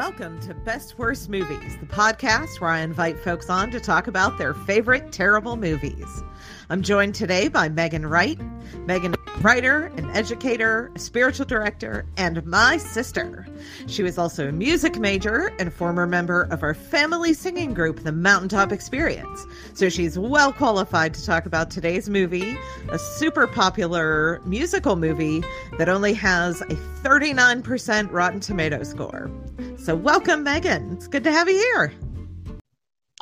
welcome to Best Worst Movies, the podcast where I invite folks on to talk about their favorite terrible movies. I'm joined today by Megan Wright. Megan writer, an educator, spiritual director, and my sister. She was also a music major and former member of our family singing group, the Mountaintop Experience. So she's well qualified to talk about today's movie, a super popular musical movie that only has a 39% Rotten Tomato score. So welcome, Megan. It's good to have you here.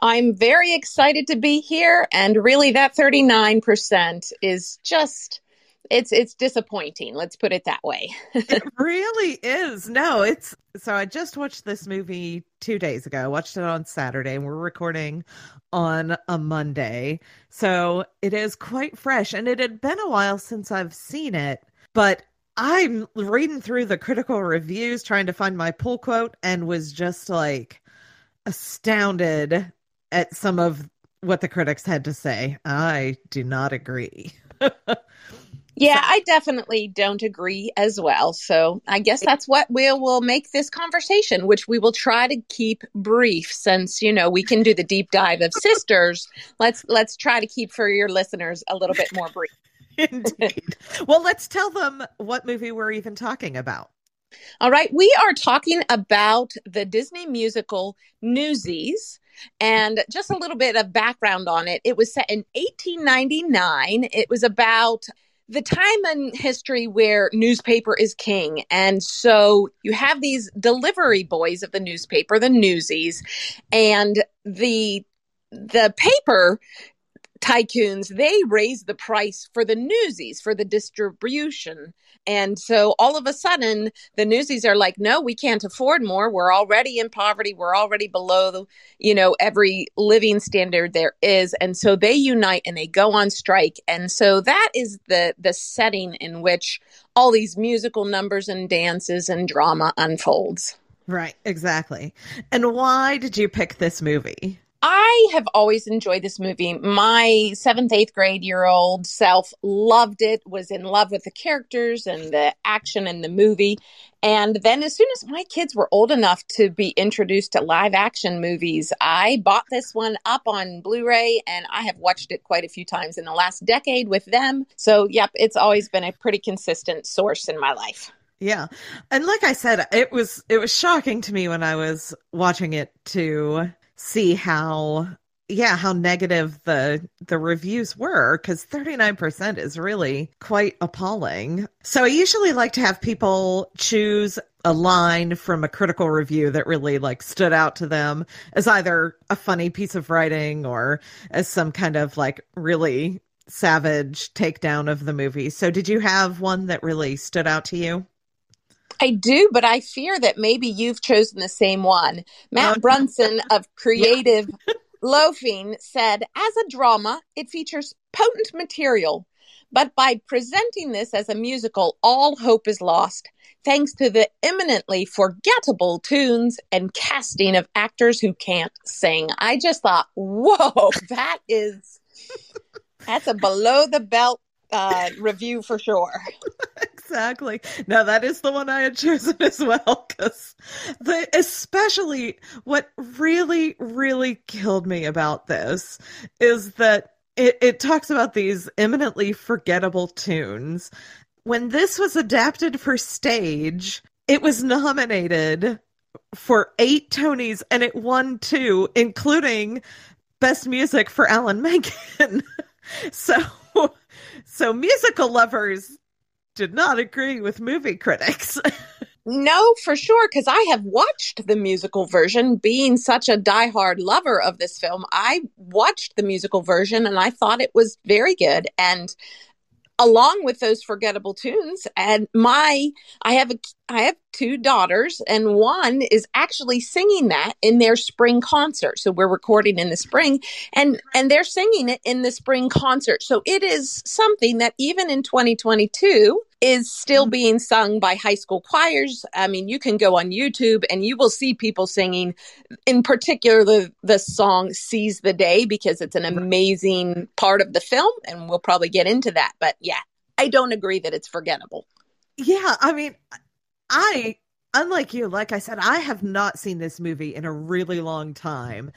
I'm very excited to be here. And really, that 39% is just it's it's disappointing let's put it that way. It really is. No it's so i just watched this movie two days ago. I watched it on saturday and we're recording on a monday. So it is quite fresh and it had been a while since i've seen it but i'm reading through the critical reviews trying to find my pull quote and was just like astounded at some of what the critics had to say i do not agree Yeah, I definitely don't agree as well. So I guess that's what we'll make this conversation, which we will try to keep brief since, you know, we can do the deep dive of sisters. Let's let's try to keep for your listeners a little bit more brief. Indeed. well, let's tell them what movie we're even talking about. All right, we are talking about the Disney musical Newsies. And just a little bit of background on it. It was set in 1899. It was about the time in history where newspaper is king. And so you have these delivery boys of the newspaper, the newsies, and the the paper tycoons they raise the price for the newsies for the distribution. And so all of a sudden the newsies are like no we can't afford more. We're already in poverty. We're already below the you know every living standard there is. And so they unite and they go on strike. And so that is the the setting in which all these musical numbers and dances and drama unfolds. Right exactly. And why did you pick this movie I have always enjoyed this movie. My seventh, eighth grade year old self loved it, was in love with the characters and the action in the movie. And then, as soon as my kids were old enough to be introduced to live action movies, I bought this one up on Blu ray and I have watched it quite a few times in the last decade with them. So, yep, it's always been a pretty consistent source in my life. Yeah. And like I said, it was it was shocking to me when I was watching it to see how yeah how negative the the reviews were because 39% is really quite appalling. So i usually like to have people choose a line from a critical review that really like stood out to them as either a funny piece of writing or as some kind of like really savage takedown of the movie. So did you have one that really stood out to you I do, but I fear that maybe you've chosen the same one. Matt Brunson of Creative Loafing said, as a drama, it features potent material, but by presenting this as a musical, all hope is lost. Thanks to the eminently forgettable tunes and casting of actors who can't sing. I just thought, whoa, that is that's a below the belt uh, review for sure. exactly. Now that is the one I had chosen as well because the especially what really really killed me about this is that it, it talks about these eminently forgettable tunes. When this was adapted for stage, it was nominated for eight Tonys and it won two, including Best Music for Alan Menken. so so musical lovers did not agree with movie critics. no, for sure, because I have watched the musical version. Being such a diehard lover of this film, I watched the musical version and I thought it was very good. And along with those forgettable tunes and my i have a i have two daughters and one is actually singing that in their spring concert so we're recording in the spring and and they're singing it in the spring concert so it is something that even in 2022 is still mm-hmm. being sung by high school choirs. I mean, you can go on YouTube and you will see people singing, in particular, the, the song Seize the Day, because it's an amazing part of the film. And we'll probably get into that. But yeah, I don't agree that it's forgettable. Yeah. I mean, I unlike you, like I said, I have not seen this movie in a really long time.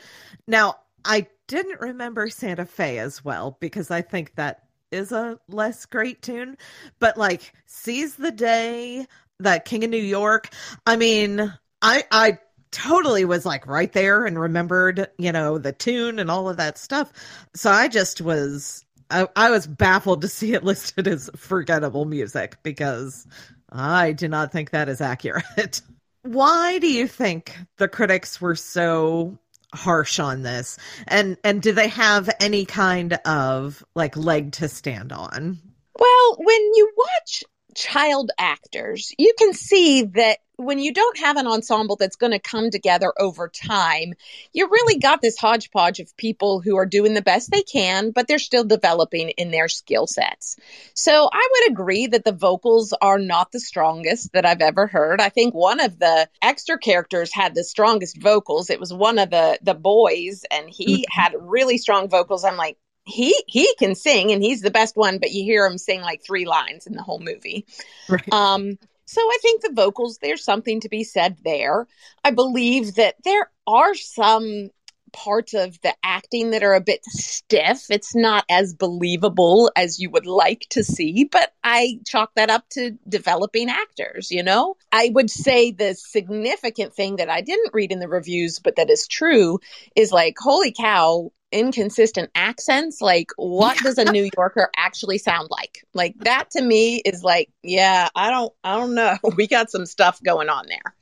Now, I didn't remember Santa Fe as well because I think that is a less great tune, but like Seize the Day, that King of New York, I mean, I I totally was like right there and remembered, you know, the tune and all of that stuff. So I just was I, I was baffled to see it listed as forgettable music because I do not think that is accurate. Why do you think the critics were so harsh on this? And and do they have any kind of like leg to stand on? Well, when you watch child actors, you can see that when you don't have an ensemble that's going to come together over time, you really got this hodgepodge of people who are doing the best they can, but they're still developing in their skill sets. So I would agree that the vocals are not the strongest that I've ever heard. I think one of the extra characters had the strongest vocals. It was one of the the boys and he mm-hmm. had really strong vocals. I'm like, he he can sing and he's the best one but you hear him sing like three lines in the whole movie right. um so I think the vocals, there's something to be said there. I believe that there are some parts of the acting that are a bit stiff. It's not as believable as you would like to see, but I chalk that up to developing actors, you know? I would say the significant thing that I didn't read in the reviews, but that is true, is like, holy cow, inconsistent accents like what does a new yorker actually sound like? Like that to me is like yeah i don't i don't know. We got some stuff going on there.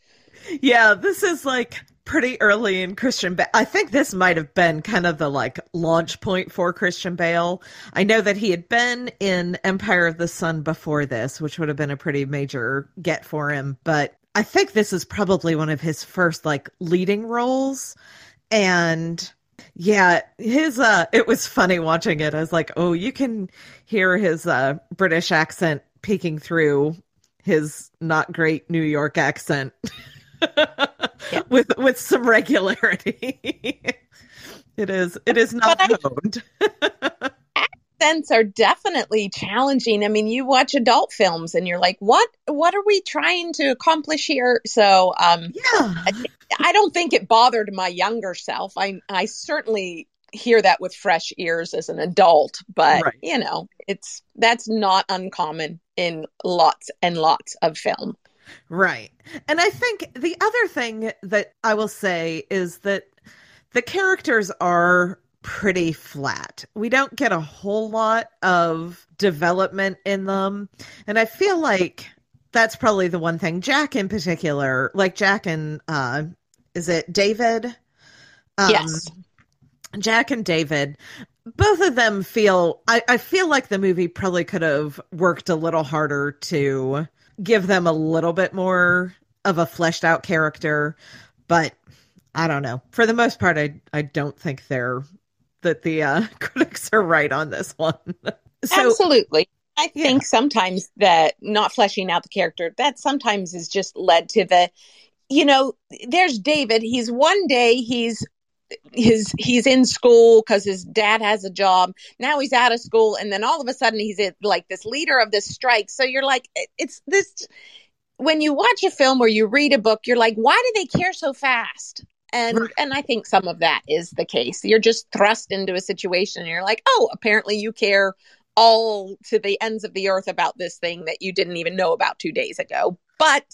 Yeah this is like pretty early in christian bale i think this might have been kind of the like launch point for christian bale. I know that he had been in empire of the sun before this which would have been a pretty major get for him but i think this is probably one of his first like leading roles. And yeah, his uh it was funny watching it. I was like, "Oh, you can hear his uh British accent peeking through his not great New York accent." yeah. with with some regularity. it is it is not honed. accents are definitely challenging. I mean, you watch adult films and you're like, "What what are we trying to accomplish here?" So, um yeah. I, I don't think it bothered my younger self. I I certainly hear that with fresh ears as an adult, but right. you know, it's that's not uncommon in lots and lots of film. Right. And I think the other thing that I will say is that the characters are pretty flat. We don't get a whole lot of development in them. And I feel like that's probably the one thing. Jack in particular, like Jack and uh is it David? Um, yes. Jack and David, both of them feel. I, I feel like the movie probably could have worked a little harder to give them a little bit more of a fleshed out character, but I don't know. For the most part, I I don't think they're that the uh, critics are right on this one. so, Absolutely. I think yeah. sometimes that not fleshing out the character that sometimes is just led to the you know, there's David. He's one day he's his he's in school because his dad has a job. Now he's out of school, and then all of a sudden he's like this leader of this strike. So you're like, it's this. When you watch a film or you read a book, you're like, why do they care so fast? And right. and I think some of that is the case. You're just thrust into a situation, and you're like, oh, apparently you care all to the ends of the earth about this thing that you didn't even know about two days ago. But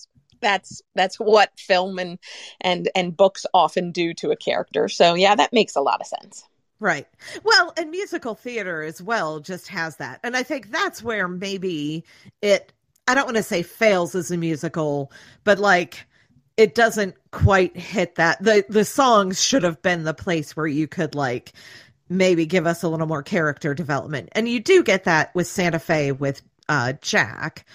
that's that's what film and and and books often do to a character. So yeah, that makes a lot of sense. Right. Well, and musical theater as well just has that. And I think that's where maybe it I don't want to say fails as a musical, but like it doesn't quite hit that. The the songs should have been the place where you could like maybe give us a little more character development. And you do get that with Santa Fe with uh Jack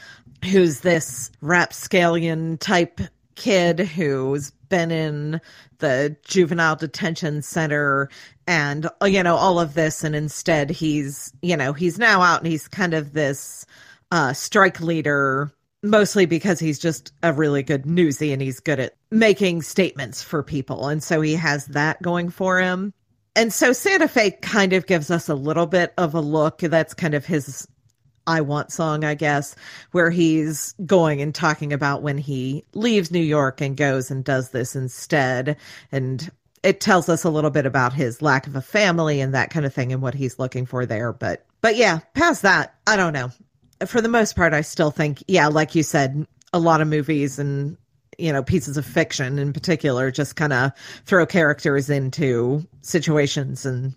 who's this rapscallion type kid who's been in the juvenile detention center and you know all of this and instead he's you know he's now out and he's kind of this uh strike leader mostly because he's just a really good newsie and he's good at making statements for people and so he has that going for him and so Santa Fe kind of gives us a little bit of a look that's kind of his I Want song, I guess, where he's going and talking about when he leaves New York and goes and does this instead. And it tells us a little bit about his lack of a family and that kind of thing and what he's looking for there. But, but yeah, past that, I don't know. For the most part, I still think, yeah, like you said, a lot of movies and you know pieces of fiction in particular just kind of throw characters into situations and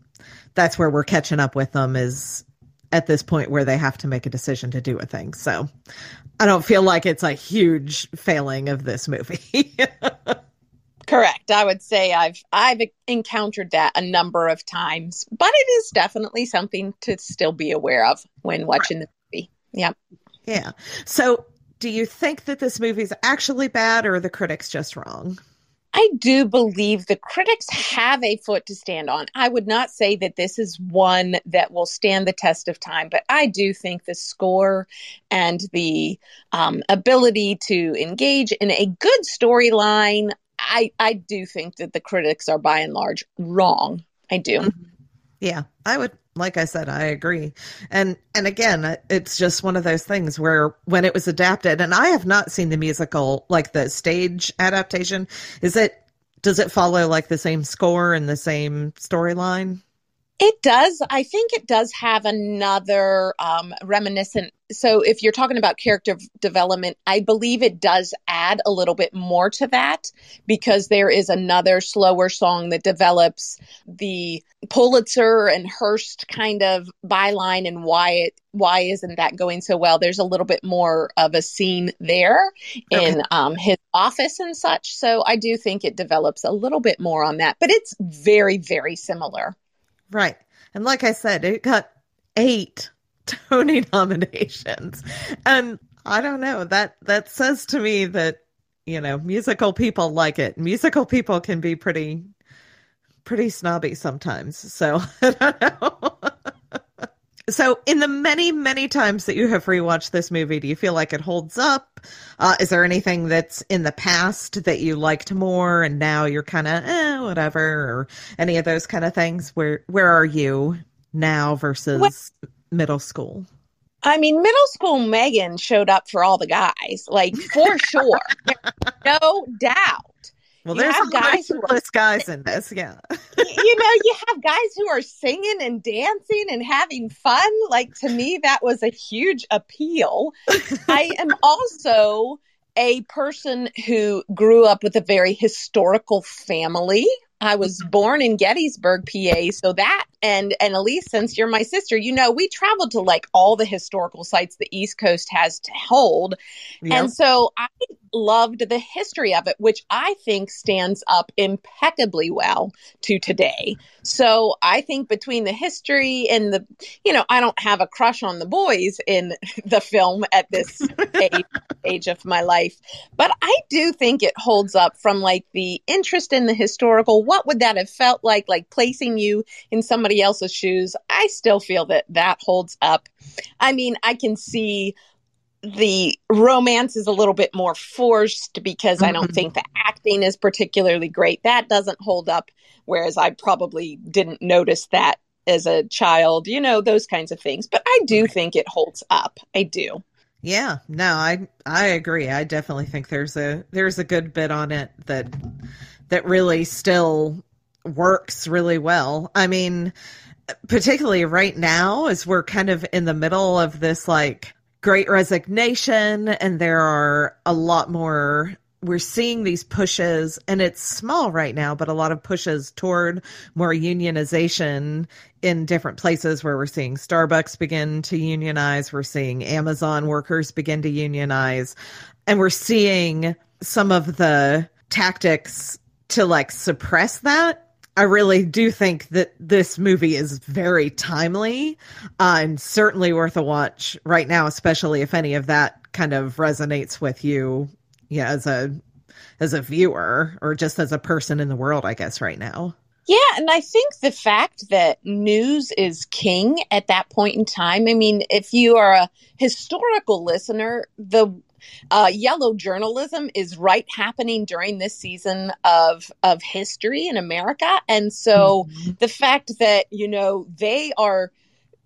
that's where we're catching up with them is at this point where they have to make a decision to do a thing so i don't feel like it's a huge failing of this movie correct i would say i've i've encountered that a number of times but it is definitely something to still be aware of when watching right. Yeah yeah so do you think that this movie is actually bad or are the critics just wrong? I do believe the critics have a foot to stand on. I would not say that this is one that will stand the test of time, but I do think the score and the um, ability to engage in a good storyline, I, I do think that the critics are by and large wrong. I do. Mm-hmm. Yeah, I would like I said, I agree. And and again, uh, it's just one of those things where when it was adapted, and I have not seen the musical, like the stage adaptation. Is it does it follow like the same score and the same storyline? It does. I think it does have another um, reminiscent. So, if you're talking about character development, I believe it does add a little bit more to that because there is another slower song that develops the Pulitzer and Hearst kind of byline and why it why isn't that going so well. There's a little bit more of a scene there in um, his office and such. So, I do think it develops a little bit more on that, but it's very very similar. Right. And like I said, it got eight Tony nominations. And I don't know, that that says to me that, you know, musical people like it. Musical people can be pretty pretty snobby sometimes. So I don't know. So, in the many, many times that you have rewatched this movie, do you feel like it holds up? Uh, is there anything that's in the past that you liked more, and now you're kind of eh, whatever, or any of those kind of things? Where Where are you now versus middle school? I mean, middle school Megan showed up for all the guys, like for sure, no doubt. Well, there's a guys who are, guys in this, yeah. you know, you have guys who are singing and dancing and having fun. Like to me, that was a huge appeal. I am also a person who grew up with a very historical family. I was mm-hmm. born in Gettysburg, PA. So that and and Elise, since you're my sister, you know we traveled to like all the historical sites the East Coast has to hold, yep. and so I loved the history of it, which I think stands up impeccably well to today. So I think between the history and the, you know, I don't have a crush on the boys in the film at this age, age of my life, but I do think it holds up from like the interest in the historical. What would that have felt like? Like placing you in somebody else's shoes. I still feel that that holds up. I mean, I can see the romance is a little bit more forced because mm-hmm. I don't mm-hmm. think the acting is particularly great. That doesn't hold up. Whereas I probably didn't notice that as a child, you know, those kinds of things. But I do think it holds up. I do. Yeah, no, I I agree. I definitely think there's a there's a good bit on it that that really still works really well. I mean, particularly right now as we're kind of in the middle of this like great resignation and there are a lot more we're seeing these pushes and it's small right now but a lot of pushes toward more unionization in different places where we're seeing starbucks begin to unionize we're seeing amazon workers begin to unionize and we're seeing some of the tactics to like suppress that I really do think that this movie is very timely uh, and certainly worth a watch right now, especially if any of that kind of resonates with you, yeah, as a as a viewer or just as a person in the world, I guess, right now. Yeah, and I think the fact that news is king at that point in time. I mean, if you are a historical listener, the uh, yellow journalism is right happening during this season of of history in America, and so mm-hmm. the fact that you know they are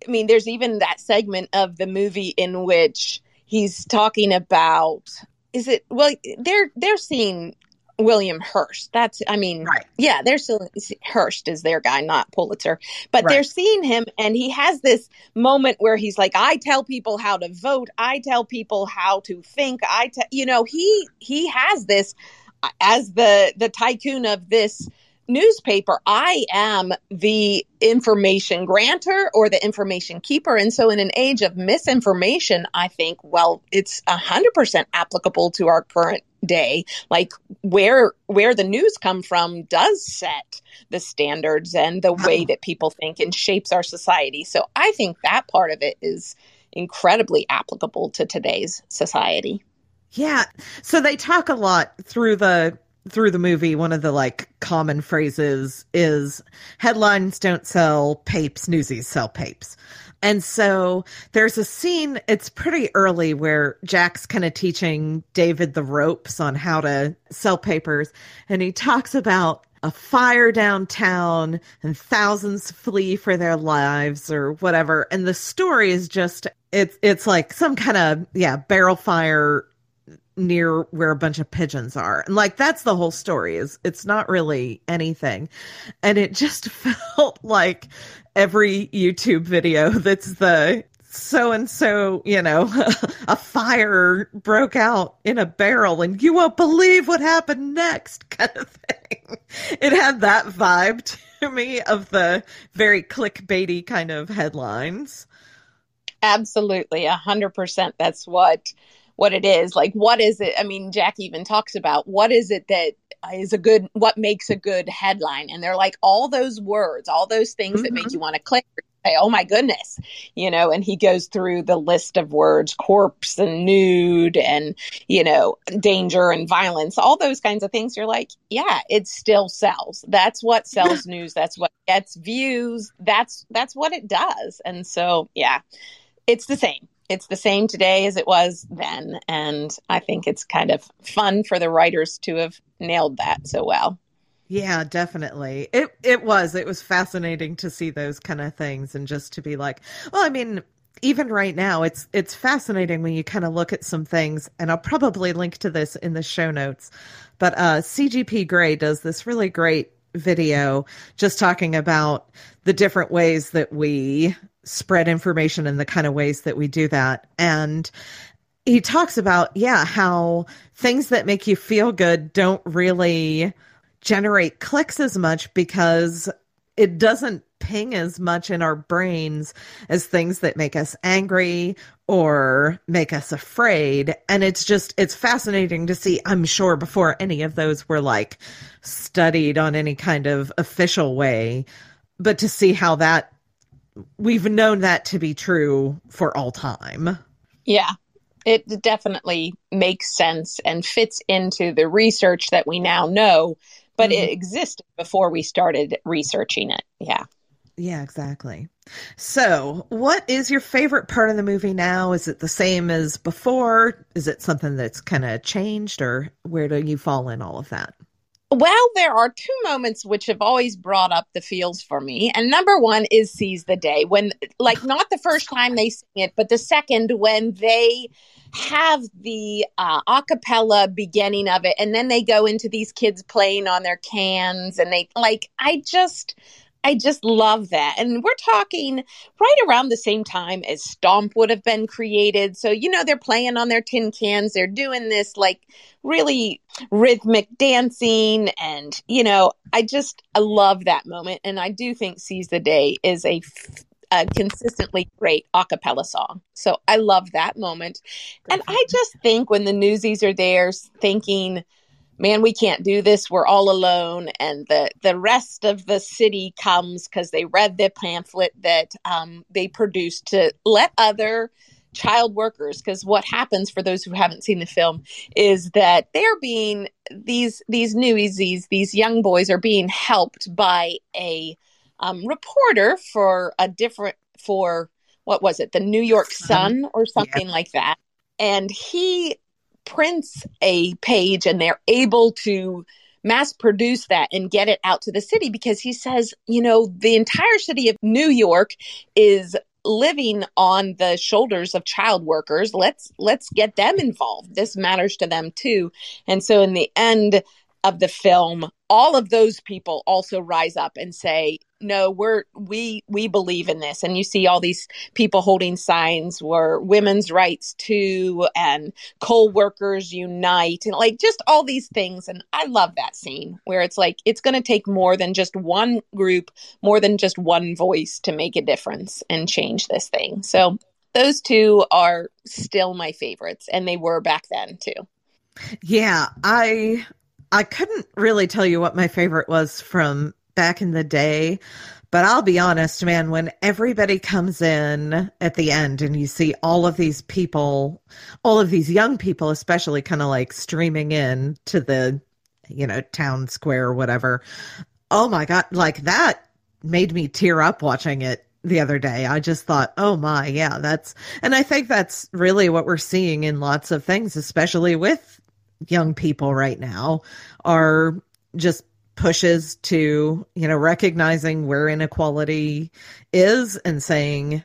I mean, there's even that segment of the movie in which he's talking about is it well they're they're seeing William Hearst. That's, I mean, Right. yeah, they're still Hearst is their guy, not Pulitzer, but Right. they're seeing him, and he has this moment where he's like, "I tell people how to vote. I tell people how to think. I, tell you know, he he has this as the the tycoon of this newspaper. I am the information grantor or the information keeper, and so in an age of misinformation, I think, well, it's a hundred percent applicable to our current day like where where the news come from does set the standards and the way that people think and shapes our society so i think that part of it is incredibly applicable to today's society Yeah. So they talk a lot through the through the movie. One of the like common phrases is headlines don't sell papes, newsies sell papes. And so there's a scene, it's pretty early where Jack's kind of teaching David the ropes on how to sell papers. And he talks about a fire downtown and thousands flee for their lives or whatever. And the story is just, it's, it's like some kind of, yeah, barrel fire near where a bunch of pigeons are. And like that's the whole story is it's not really anything. And it just felt like every YouTube video that's the so and so, you know, a fire broke out in a barrel and you won't believe what happened next kind of thing. It had that vibe to me of the very clickbaity kind of headlines. absolutely a hundred percent that's what what it is like what is it i mean jack even talks about what is it that is a good what makes a good headline and they're like all those words all those things that make mm-hmm. you want to click say oh my goodness you know and he goes through the list of words corpse and nude and you know danger and violence all those kinds of things. You're like yeah it still sells. That's what sells news. That's what gets views. That's that's what it does. And so yeah it's the same it's the same today as it was then and i think it's kind of fun for the writers to have nailed that so well Yeah, definitely. It it was. It was fascinating to see those kind of things and just to be like, well, I mean, even right now it's it's fascinating when you kind of look at some things and I'll probably link to this in the show notes. But uh CGP Grey does this really great video just talking about the different ways that we spread information and the kind of ways that we do that. And he talks about, yeah, how things that make you feel good don't really generate clicks as much because it doesn't ping as much in our brains as things that make us angry or make us afraid. And it's just, it's fascinating to see. I'm sure before any of those were like studied on any kind of official way, but to see how that we've known that to be true for all time. yeah it definitely makes sense and fits into the research that we now know but it mm-hmm. existed before we started researching it yeah Yeah, exactly. So, what is your favorite part of the movie now? Is it the same as before? Is it something that's kind of changed, or where do you fall in all of that? Well, there are two moments which have always brought up the feels for me. And number one is Seize the Day, when, like, not the first time they sing it, but the second when they have the uh, a cappella beginning of it. And then they go into these kids playing on their cans. And they, like, I just. I just love that. And we're talking right around the same time as Stomp would have been created. So, you know, they're playing on their tin cans. They're doing this like really rhythmic dancing. And, you know, I just, I love that moment. And I do think Seize the Day is a consistently great a cappella song. So I love that moment. And I just think when the newsies are there thinking, man, we can't do this. We're all alone. And the, the rest of the city comes because they read the pamphlet that um, they produced to let other child workers because what happens for those who haven't seen the film is that they're being these these newsies these young boys are being helped by a um, reporter for a different for what was it the new york sun or something like that and he prints a page and they're able to mass produce that and get it out to the city because he says, you know, the entire city of New York is living on the shoulders of child workers. Let's let's get them involved. This matters to them too. And so in the end of the film all of those people also rise up and say no we're we we believe in this. And you see all these people holding signs where women's rights too and coal workers unite and like just all these things. And i love that scene where it's like it's going to take more than just one group more than just one voice to make a difference and change this thing. So those two are still my favorites and they were back then too. Yeah i i couldn't really tell you what my favorite was from back in the day. But I'll be honest, man, when everybody comes in at the end and you see all of these people, all of these young people, especially kind of like streaming in to the, you know, town square or whatever. Oh my God, like that made me tear up watching it the other day. I just thought, oh my, yeah, that's, and I think that's really what we're seeing in lots of things, especially with young people right now, are just pushes to, you know, recognizing where inequality is and saying,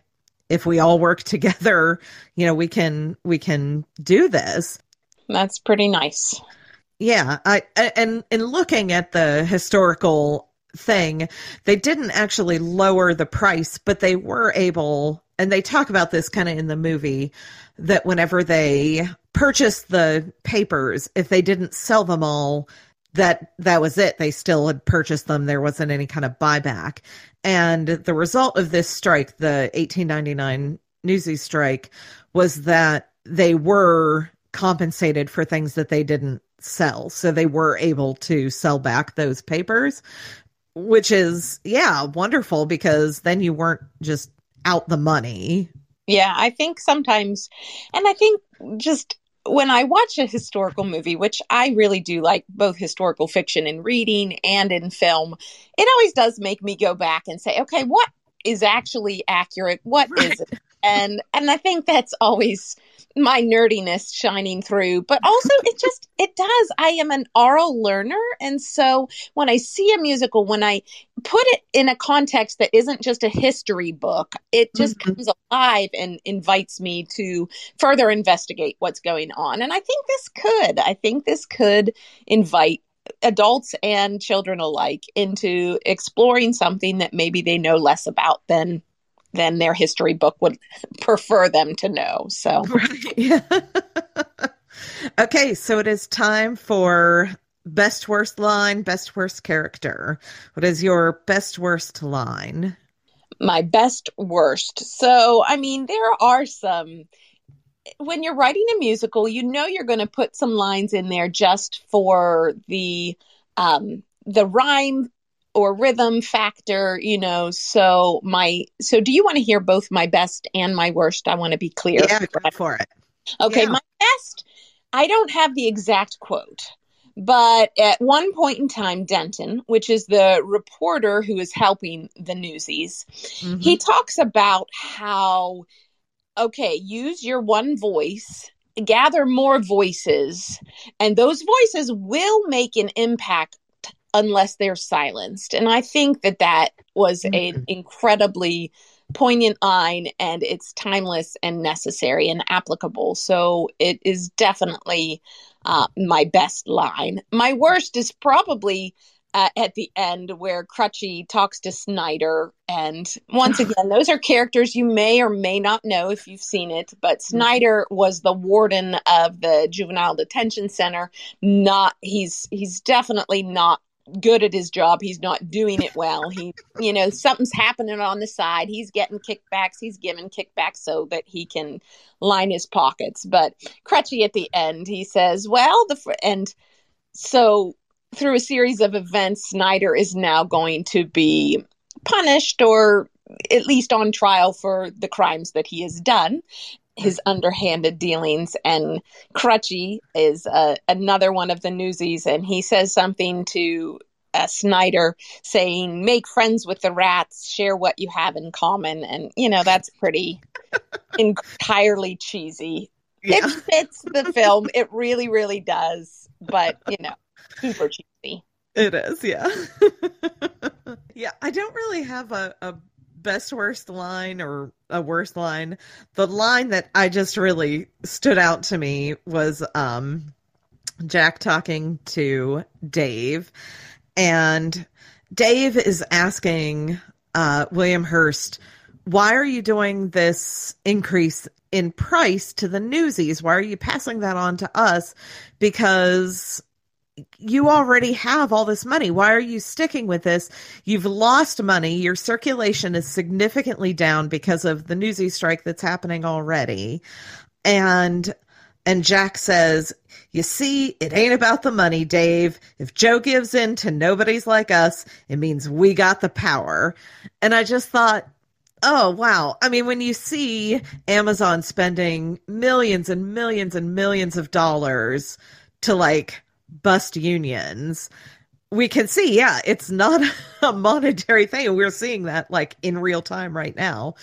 if we all work together, you know, we can we can do this. That's pretty nice. Yeah, I and in looking at the historical thing, they didn't actually lower the price, but they were able and they talk about this kind of in the movie that whenever they purchased the papers, if they didn't sell them all, that that was it. They still had purchased them. There wasn't any kind of buyback. And the result of this strike, the 1899 Newsies strike, was that they were compensated for things that they didn't sell. So they were able to sell back those papers, which is, yeah, wonderful because then you weren't just out the money. Yeah, I think sometimes, and I think just when I watch a historical movie, which I really do like both historical fiction in reading and in film, it always does make me go back and say, okay, what is actually accurate? What right. is it? And and I think that's always my nerdiness shining through but also it just it does i am an oral learner and so when i see a musical when i put it in a context that isn't just a history book it just mm-hmm. comes alive and invites me to further investigate what's going on and i think this could i think this could invite adults and children alike into exploring something that maybe they know less about than than their history book would prefer them to know. So, right. okay, so it is time for best worst line, best worst character. What is your best worst line? My best worst. So, I mean, there are some. When you're writing a musical, you know you're going to put some lines in there just for the um, the rhyme or rhythm factor, you know. So my so do you want to hear both my best and my worst? I want to be clear. Yeah, go for it. Okay, yeah. my best. I don't have the exact quote, but at one point in time, Denton, which is the reporter who is helping the Newsies, mm-hmm. he talks about how okay, use your one voice gather more voices and those voices will make an impact unless they're silenced. And I think that that was mm-hmm. an incredibly poignant line and it's timeless and necessary and applicable. So it is definitely uh, my best line. My worst is probably uh, at the end where Crutchy talks to Snyder. And once again, those are characters you may or may not know if you've seen it, but mm-hmm. Snyder was the warden of the juvenile detention center. Not he's he's definitely not good at his job. He's not doing it well. He, you know, something's happening on the side. He's getting kickbacks. He's giving kickbacks so that he can line his pockets. But Crutchy at the end, he says, well, the, fr-, and so through a series of events, Snyder is now going to be punished or at least on trial for the crimes that he has done his underhanded dealings. And Crutchy is uh, another one of the newsies, and he says something to uh, Snyder saying, "Make friends with the rats, share what you have in common," and you know that's pretty entirely cheesy. Yeah. It fits the film. It really, really does. But you know, super cheesy. It is, yeah. yeah, I don't really have a, a best worst line or a worst line. The line that I just really stood out to me was um Jack talking to Dave and Dave is asking uh, William Hearst, why are you doing this increase in price to the newsies? Why are you passing that on to us? Because you already have all this money. Why are you sticking with this? You've lost money. Your circulation is significantly down because of the newsy strike that's happening already. And and Jack says, You see, it ain't about the money, Dave. If Joe gives in to nobody's like us, it means we got the power. And I just thought, Oh, wow. I mean, when you see Amazon spending millions and millions and millions of dollars to like bust unions, we can see, yeah, it's not a monetary thing. We're seeing that like in real time right now.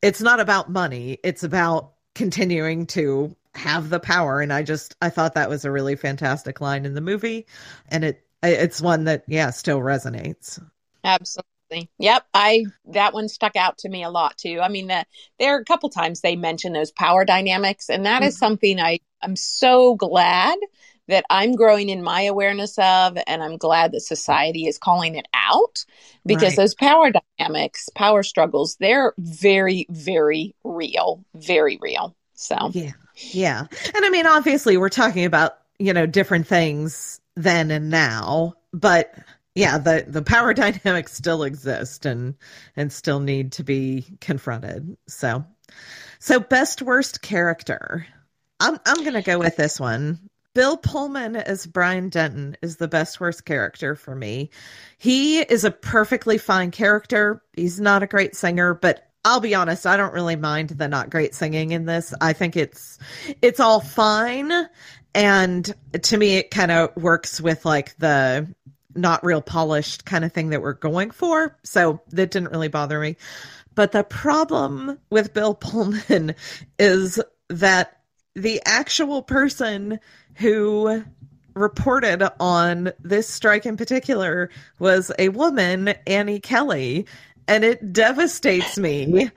It's not about money, it's about continuing to have the power. And i just i thought that was a really fantastic line in the movie. And it it's one that yeah still resonates. Absolutely. Yep. I that one stuck out to me a lot too. I mean the, there are a couple times they mention those power dynamics and that mm-hmm. is something i i'm so glad that i'm growing in my awareness of and i'm glad that society is calling it out because right. those power dynamics power struggles they're very very real very real so yeah yeah. And I mean, obviously, we're talking about, you know, different things then and now, but yeah, the, the power dynamics still exist and, and still need to be confronted. So, so best worst character. I'm, I'm going to go with this one. Bill Pullman as Brian Denton is the best worst character for me. He is a perfectly fine character. He's not a great singer, but I'll be honest, I don't really mind the not great singing in this. I think it's it's all fine and to me it kind of works with like the not real polished kind of thing that we're going for. So that didn't really bother me. But the problem with Bill Pullman is that the actual person who reported on this strike in particular was a woman, Annie Kelly, and it devastates me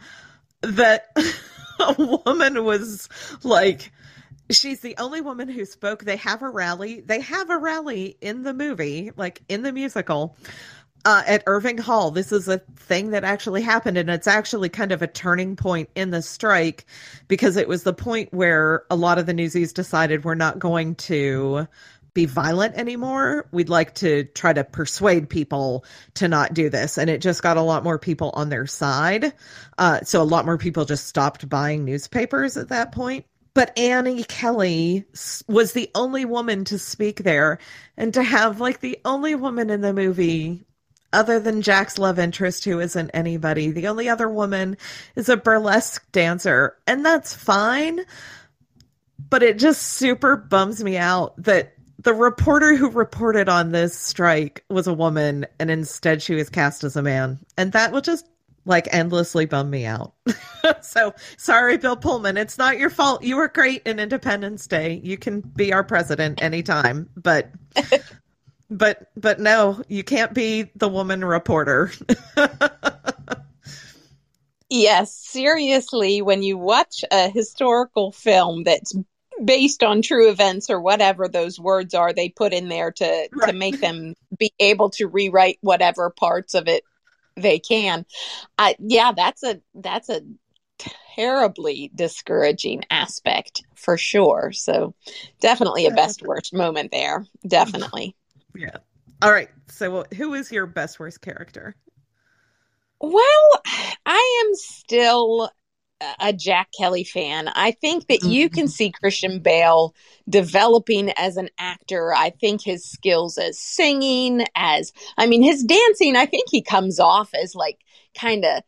that a woman was like she's the only woman who spoke. They have a rally. They have a rally in the movie like in the musical uh, at irving hall this is a thing that actually happened and it's actually kind of a turning point in the strike because it was the point where a lot of the newsies decided we're not going to be violent anymore. We'd like to try to persuade people to not do this. And it just got a lot more people on their side. Uh, so a lot more people just stopped buying newspapers at that point. But Annie Kelly was the only woman to speak there. And to have like the only woman in the movie other than Jack's love interest, who isn't anybody. The only other woman is a burlesque dancer, and that's fine. But it just super bums me out that the reporter who reported on this strike was a woman and instead she was cast as a man and that will just like endlessly bum me out so sorry bill pullman it's not your fault you were great in independence day you can be our president anytime but but but no you can't be the woman reporter. Yes seriously when you watch a historical film that's based on true events or whatever those words are they put in there to right. to make them be able to rewrite whatever parts of it they can uh, yeah that's a that's a terribly discouraging aspect for sure. So definitely a best worst moment there definitely yeah all right so who is your best worst character well i am still a Jack Kelly fan. I think that you can see Christian Bale developing as an actor. I think his skills as singing, as I mean, his dancing, I think he comes off as like kind of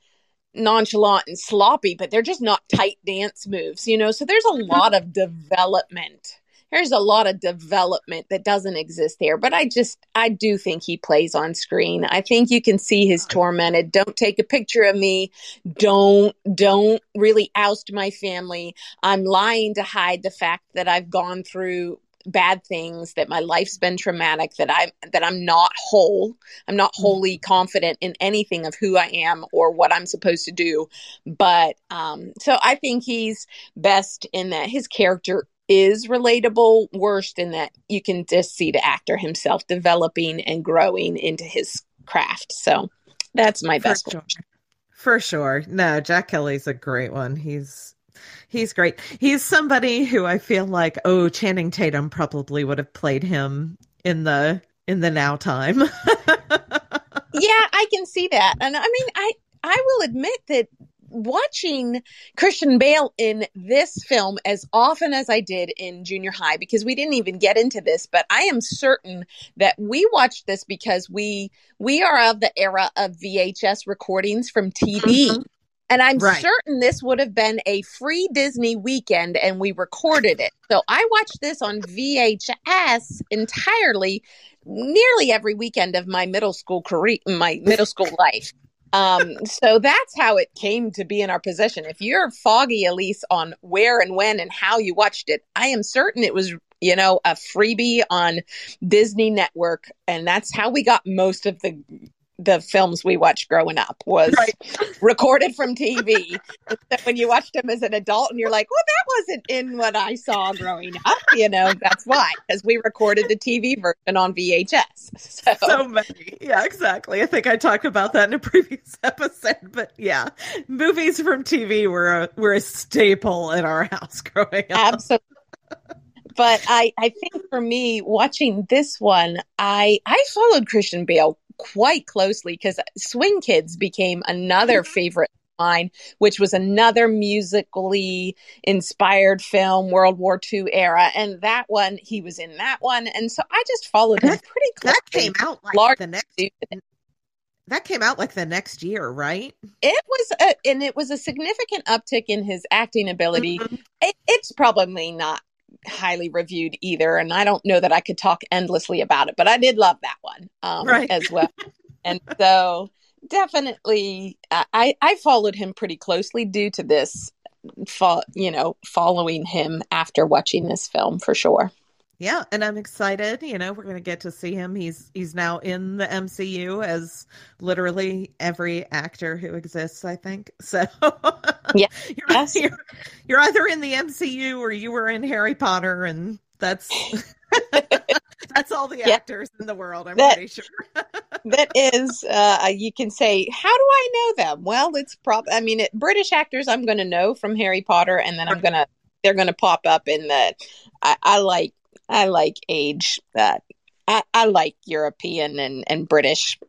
nonchalant and sloppy, but they're just not tight dance moves, you know? So there's a lot of development there's a lot of development that doesn't exist there. But I just, I do think he plays on screen. I think you can see his tormented. Don't take a picture of me. Don't, don't really oust my family. I'm lying to hide the fact that I've gone through bad things, that my life's been traumatic, that I'm that I'm not whole. I'm not mm-hmm. wholly confident in anything of who I am or what I'm supposed to do. But um, so I think he's best in that his character is relatable, worst in that you can just see the actor himself developing and growing into his craft. So that's my best. For sure. For sure. No, Jack Kelly's a great one. He's he's great. He's somebody who I feel like oh Channing Tatum probably would have played him in the in the now time. yeah, I can see that. And I mean I I will admit that watching Christian Bale in this film as often as I did in junior high because we didn't even get into this but I am certain that we watched this because we we are of the era of VHS recordings from TV mm-hmm. and I'm right. certain this would have been a free Disney weekend and we recorded it. So I watched this on VHS entirely nearly every weekend of my middle school career my middle school life um, so that's how it came to be in our possession. If you're foggy, Elise, on where and when and how you watched it, I am certain it was, you know, a freebie on Disney Network. And that's how we got most of the the films we watched growing up was right. recorded from TV. so when you watched them as an adult and you're like, well, that wasn't in what I saw growing up, you know, that's why, because we recorded the TV version on VHS. So. so many. Yeah, exactly. I think I talked about that in a previous episode, but yeah, movies from TV were a, were a staple in our house growing up. Absolutely but I, I think for me watching this one, I I followed Christian Bale quite closely because Swing Kids became another mm-hmm. favorite mine, which was another musically inspired film, World War II era. And that one, he was in that one. And so I just followed him pretty closely. That came out like the next that came out like the next year, right? It was, a, and it was a significant uptick in his acting ability. Mm-hmm. It, it's probably not highly reviewed either. And I don't know that I could talk endlessly about it, but I did love that one um, right. as well. and so definitely, I, I followed him pretty closely due to this, fo- you know, following him after watching this film for sure. Yeah, and I'm excited. You know, we're going to get to see him. He's he's now in the MCU as literally every actor who exists. I think so. yeah, you're, yes. you're, you're either in the MCU or you were in Harry Potter, and that's that's all the actors yeah. in the world. I'm that, pretty sure. that is, uh, you can say, how do I know them? Well, it's probably. I mean, it, British actors I'm going to know from Harry Potter, and then I'm gonna they're going to pop up in the. I, I like I like age. That I, I like European and, and British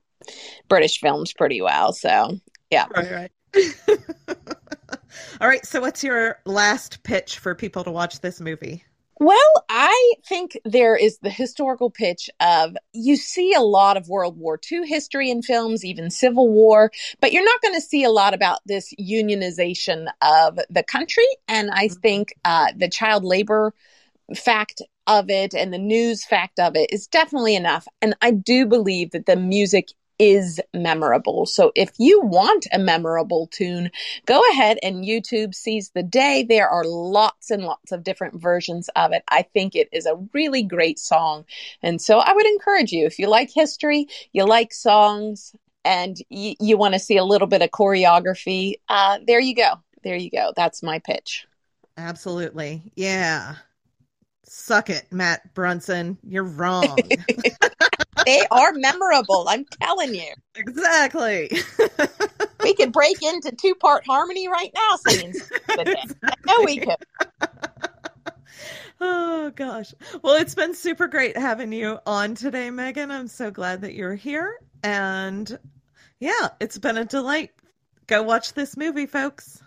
British films pretty well. So yeah. Right, right. All right. So what's your last pitch for people to watch this movie? Well, I think there is the historical pitch of you see a lot of World War II history in films, even Civil War, but you're not going to see a lot about this unionization of the country. And I mm-hmm. think uh, the child labor fact of it and the news fact of it is definitely enough. And I do believe that the music is memorable. So if you want a memorable tune, go ahead and YouTube seize the day. There are lots and lots of different versions of it. I think it is a really great song. And so I would encourage you, if you like history, you like songs, and y- you want to see a little bit of choreography, uh, there you go. There you go. That's my pitch. Absolutely. Yeah. Suck it, Matt Brunson. You're wrong. they are memorable. I'm telling you. Exactly. we could break into two part harmony right now singing. Exactly. I know we could. Oh gosh. Well, it's been super great having you on today, Megan. I'm so glad that you're here. And yeah, it's been a delight. Go watch this movie, folks.